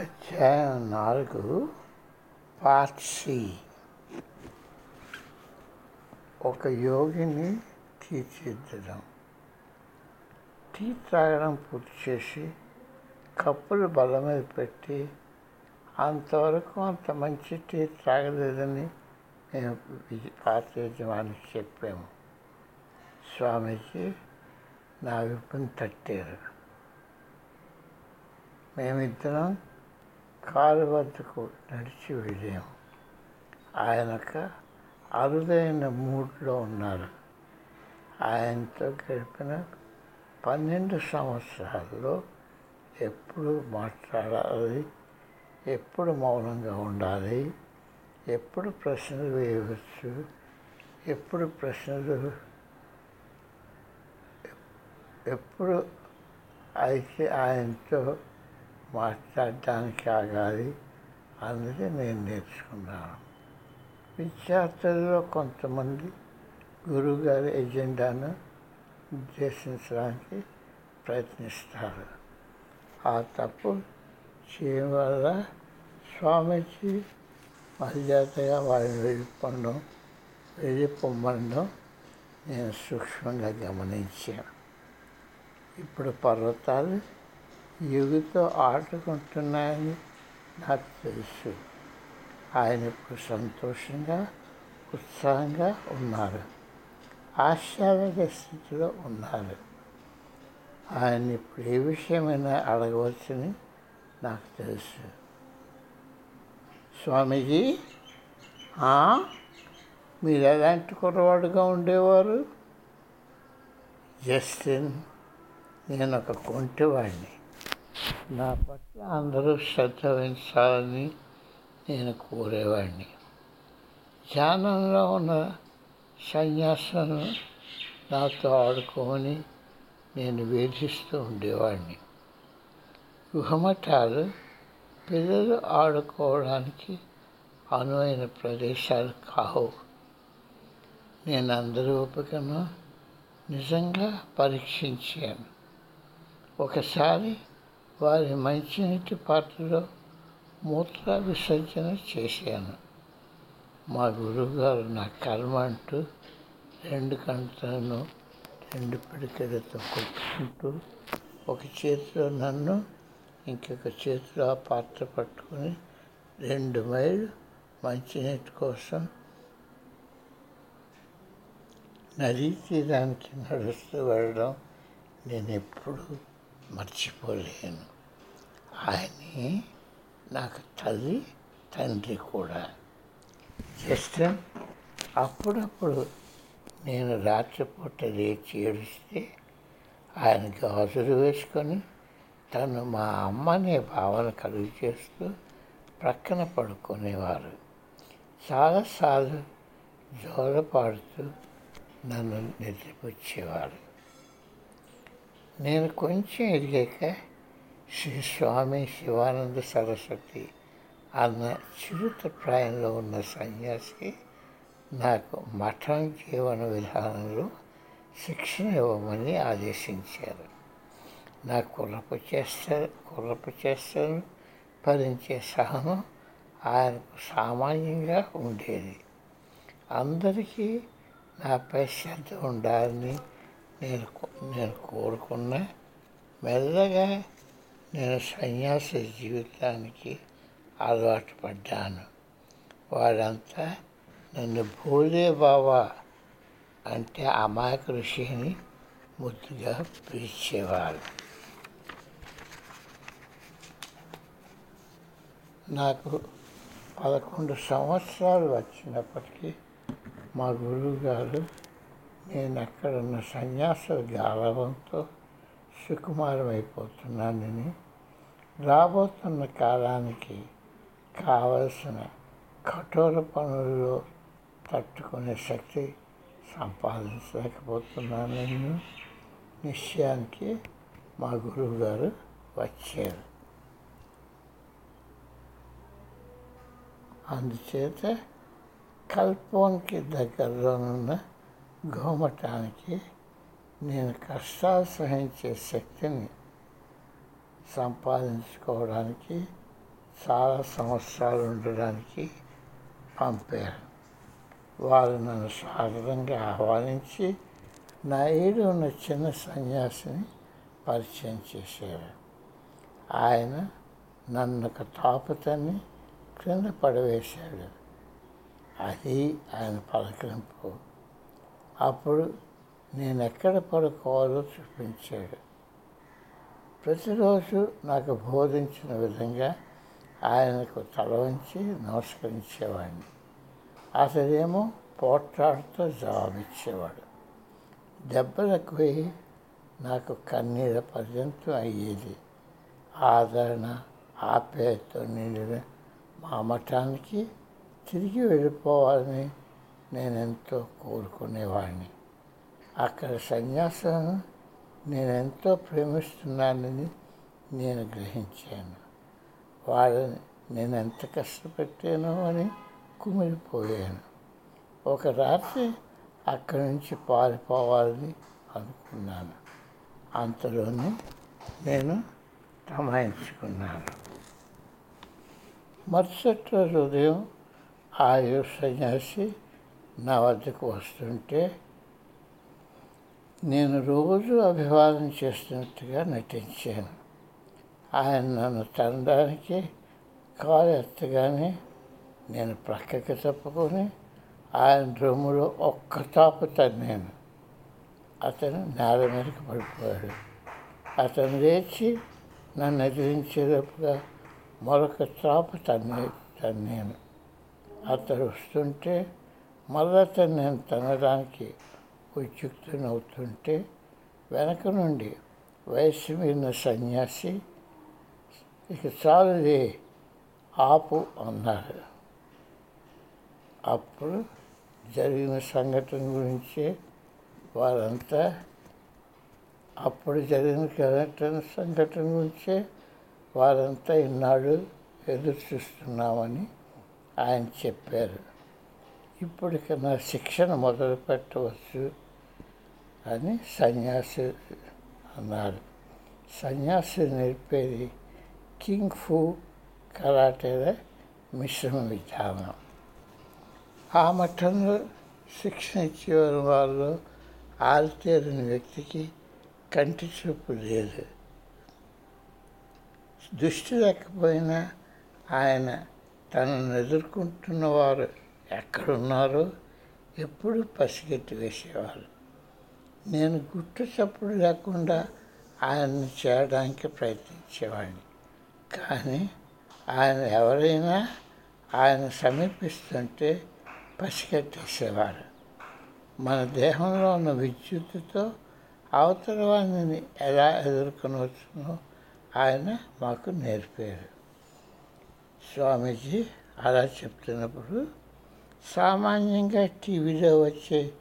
అధ్యాయం నాలుగు part C. ఒక యోగిని తీర్చిదిద్దడం. టీ త్రాగడం పూర్తి చేసి కప్పులు బల్ల మీద పెట్టి అంతవరకు అంత మంచి టీ త్రాగలేదని మేము పార్టీ పాత యజమానికి చెప్పాము. స్వామీజీ నా విప్పుని తట్టారు. మేమిద్దరం కారు వద్దకు నడిచి వెళ్ళాము ఆయన ఒక అరుదైన మూడ్లో ఉన్నారు. ఆయనతో గడిపిన పన్నెండు సంవత్సరాల్లో ఎప్పుడు మాట్లాడాలి ఎప్పుడు మౌనంగా ఉండాలి ఎప్పుడు ప్రశ్నలు వేయవచ్చు ఎప్పుడు ప్రశ్నలు ఎప్పుడు అయితే ఆయనతో మాట్లాడటానికి ఆగాలి. అందుకే నేను నేర్చుకున్నాను. విద్యార్థుల్లో కొంతమంది గురువుగారి ఎజెండాను ఉద్దేశించడానికి ప్రయత్నిస్తారు. ఆ తప్పు చేయడం వల్ల స్వామీజీ మర్యాదగా వారిని వెళ్ళిపోవడం వెళ్ళిపోమ్మడం నేను సూక్ష్మంగా గమనించాను. ఇప్పుడు పర్వతాలు యుగితో ఆడుకుంటున్నాయని నాకు తెలుసు. ఆయన ఇప్పుడు సంతోషంగా ఉత్సాహంగా ఉన్నారు. ఆశ్చర్య స్థితిలో ఉన్నారు. ఆయన ఇప్పుడు ఏ విషయమైనా అడగవచ్చని నాకు తెలుసు. స్వామీజీ మీరు ఎలాంటి కుర్రవాడుగా ఉండేవారు? జస్టిన్ నేను ఒక కొంటివాడిని. నా పట్ల అందరూ శ్రద్ధ వహించాలని నేను కోరేవాడిని ధ్యానంలో ఉన్న సన్యాసులను నాతో ఆడుకోమని నేను వేధిస్తూ ఉండేవాడిని గుహమఠాలు పిల్లలు ఆడుకోవడానికి అనువైన ప్రదేశాలు కావు. నేను అందరి ఓపికను నిజంగా పరీక్షించాను. ఒకసారి వారి మంచినీటి పాత్రలో మూత్ర విసర్జన చేశాను. మా గురువుగారు నా కర్మ అంటూ రెండు కంటలను రెండు పిడికలతో కొట్టుకుంటూ ఒక చేతిలో నన్ను ఇంకొక చేతిలో ఆ పాత్ర పట్టుకొని రెండు మైళ్ళు మంచినీటి కోసం నదీ తీరానికి నడుస్తూ వెళ్ళడం నేను ఎప్పుడూ మర్చిపోలేను. ఆయనే నాకు తల్లి తండ్రి కూడా. జస్ట్ అప్పుడప్పుడు నేను రాత్రిపూట లేచి ఏడిస్తే ఆయన గాజులు వేసుకొని తను మా అమ్మ అనే భావన కలుగు చేస్తూ ప్రక్కన పడుకునేవారు. చాలాసార్లు జోలపాడుతూ నన్ను నిద్రపుచ్చేవారు. నేను కొంచెం ఎదిగాక శ్రీ స్వామి శివానంద సరస్వతి అన్న చిరుతప్రాయంలో ఉన్న సన్యాసి నాకు మఠం జీవన విధానంలో శిక్షణ ఇవ్వమని ఆదేశించారు. నా కుర్రపు చేస్తారు కుర్రపు చేస్తారు భరించే సహనం ఆయనకు సామాన్యంగా ఉండేది. అందరికీ నాపై శ్రద్ధ ఉండాలని నేను నేను కోరుకున్న మెల్లగా నేను సన్యాస జీవితానికి అలవాటు పడ్డాను. వారంతా నన్ను భోలే బావా అంటే అమాయక ఋషిని ముద్దుగా పిలిచేవారు. నాకు పదకొండు సంవత్సరాలు వచ్చినప్పటికీ మా గురువు గారు నేను అక్కడ ఉన్న సన్యాసుల గాలవంతో సుకుమారమైపోతున్నానని రాబోతున్న కాలానికి కావలసిన కఠోర పనుల్లో తట్టుకునే శక్తి సంపాదించలేకపోతున్నానని నిశ్చయానికి మా గురువు గారు వచ్చారు. అందుచేత కల్పోన్కి దగ్గరలోనున్న గోమటానికి నేను కష్టాలు సహించే శక్తిని సంపాదించుకోవడానికి చాలా సంవత్సరాలు ఉండడానికి పంపారు. వారు నన్ను సాధారణంగా ఆహ్వానించి నా ఏడు ఉన్న చిన్న సన్యాసిని పరిచయం చేశారు. ఆయన నన్ను ఒక తాపతని క్రింద పడవేశాడు. అది ఆయన పలకరింపు. అప్పుడు నేను ఎక్కడ పడుకోవాలో చూపించాడు. ప్రతిరోజు నాకు బోధించిన విధంగా ఆయనకు తల వంచి నమస్కరించేవాడిని. అతడేమో పోట్లాడుతూ జవాబిచ్చేవాడు. దెబ్బలకు పోయి నాకు కన్నీర పర్యంతం అయ్యేది. ఆదరణ ఆప్యాయతో నిండిన మా మఠానికి తిరిగి వెళ్ళిపోవాలని నేనెంతో కోరుకునేవాడిని అక్కడ సన్యాసాలను నేను ఎంతో ప్రేమిస్తున్నానని నేను గ్రహించాను. వాళ్ళని నేను ఎంత కష్టపెట్టానో అని కుమిలిపోయాను. ఒక రాత్రి అక్కడి నుంచి పారిపోవాలని అనుకున్నాను. అంతలోనే నేను తమాయించుకున్నాను మరుసటి రోజు ఉదయం ఆయుష్ సన్యాసి నా వద్దకు వస్తుంటే నేను రోజు అభివాదం చేస్తున్నట్టుగా నటించాను. ఆయన నన్ను తనడానికి కాలు ఎత్తగానే నేను ప్రక్కకి తప్పుకొని ఆయన రొమ్ములో ఒక్క తాపు తన్నాను. అతను నేల మీదకి పడిపోయాడు. అతను లేచి నన్ను ఎదిరించేటప్పుగా మరొక తాపు తన్నే తన్నాను. అతడు వస్తుంటే మళ్ళీ నేను తినడానికి ఉద్యుక్తునవుతుంటే వెనక నుండి వయస్సు మీద సన్యాసి ఇక చాలుదే ఆపు అన్నారు. అప్పుడు జరిగిన సంఘటన గురించి వారంతా అప్పుడు జరిగిన సంఘటన సంఘటన గురించే వారంతా ఇన్నాళ్ళు ఎదురు చూస్తున్నామని ఆయన చెప్పారు. ఇప్పటికి నా శిక్షణ మొదలు పెట్టవచ్చు అని సన్యాసి అన్నారు. సన్యాసి నేర్పేది కింగ్ ఫూ కరాటేదే మిశ్రమ విధానం. ఆ మఠంలో శిక్షణ ఇచ్చేవారు వాళ్ళు ఆరితేరిన వ్యక్తికి కంటి చూపు లేదు. దృష్టి లేకపోయినా ఆయన తనను ఎదుర్కొంటున్నవారు ఎక్కడున్నారో ఎప్పుడు పసిగట్టి వేసేవారు నేను గుట్టు చప్పుడు లేకుండా ఆయన్ని చేయడానికి ప్రయత్నించేవాడిని. కానీ ఆయన ఎవరైనా ఆయన సమీపిస్తుంటే పసిగట్టేసేవారు. మన దేహంలో ఉన్న విద్యుత్తుతో అవతల వాడిని ఎలా ఎదుర్కొనవచ్చునో ఆయన మాకు నేర్పారు. స్వామీజీ అలా చెప్తున్నప్పుడు సామాన్యంగా టీవీలో వచ్చే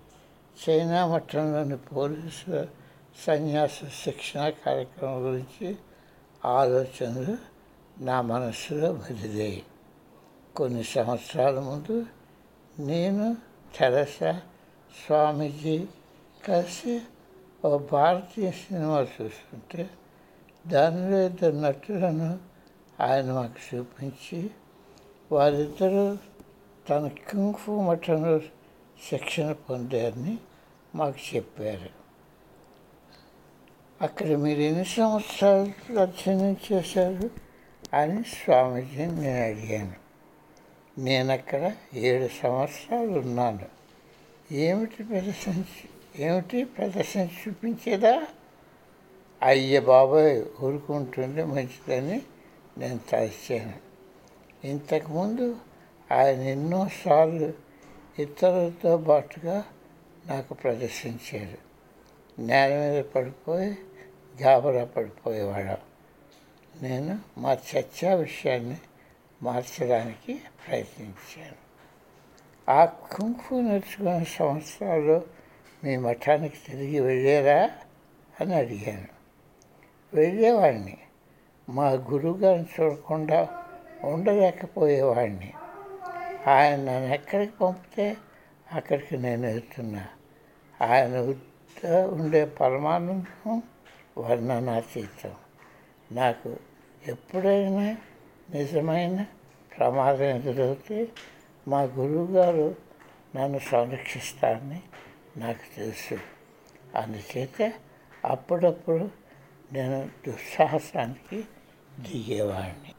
చైనా మఠంలోని పోలీసుల సన్యాస శిక్షణ కార్యక్రమం గురించి ఆలోచనలు నా మనసులో మెదిలాయి. కొన్ని సంవత్సరాల ముందు నేను తెరసా స్వామీజీ కలిసి ఓ భారతీయ సినిమా చూస్తుంటే దానిలో ఇద్దరు నటులను ఆయన మాకు చూపించి వారిద్దరూ తన కుంఫు మఠంలో శిక్షణ పొందారని మాకు చెప్పారు. అక్కడ మీరు ఎన్ని సంవత్సరాలు దర్శనం చేశారు అని స్వామీజీని నేను అడిగాను. నేను అక్కడ ఏడు సంవత్సరాలు ఉన్నాను. ఏమిటి ప్రదర్శన ఏమిటి ప్రదర్శన చూపించేదా? అయ్య బాబాయ్ ఊరుకుంటుంటే మంచిదని నేను తలచాను. ఇంతకుముందు ఆయన ఎన్నోసార్లు ఇతరులతో పాటుగా నాకు ప్రదర్శించారు నేల మీద పడిపోయి గాబరా పడిపోయేవాడు. నేను మా చర్చా విషయాన్ని మార్చడానికి ప్రయత్నించాను. ఆ కుంకు నేర్చుకున్న సంవత్సరాలు మీ మఠానికి తిరిగి వెళ్ళారా అని అడిగాను. వెళ్ళేవాడిని. మా గురువుగారిని చూడకుండా ఉండలేకపోయేవాడిని. ఆయన నన్ను ఎక్కడికి పంపితే అక్కడికి నేను వెళ్తున్నా. ఆయన ఉండే పరమానందం వర్ణనాతీతం నాకు ఎప్పుడైనా నిజమైన ప్రమాదం ఎదురవుతే మా గురువుగారు నన్ను సంరక్షిస్తారని నాకు తెలుసు. అందుచేత అప్పుడప్పుడు నేను దుస్సాహసానికి దిగేవాడిని.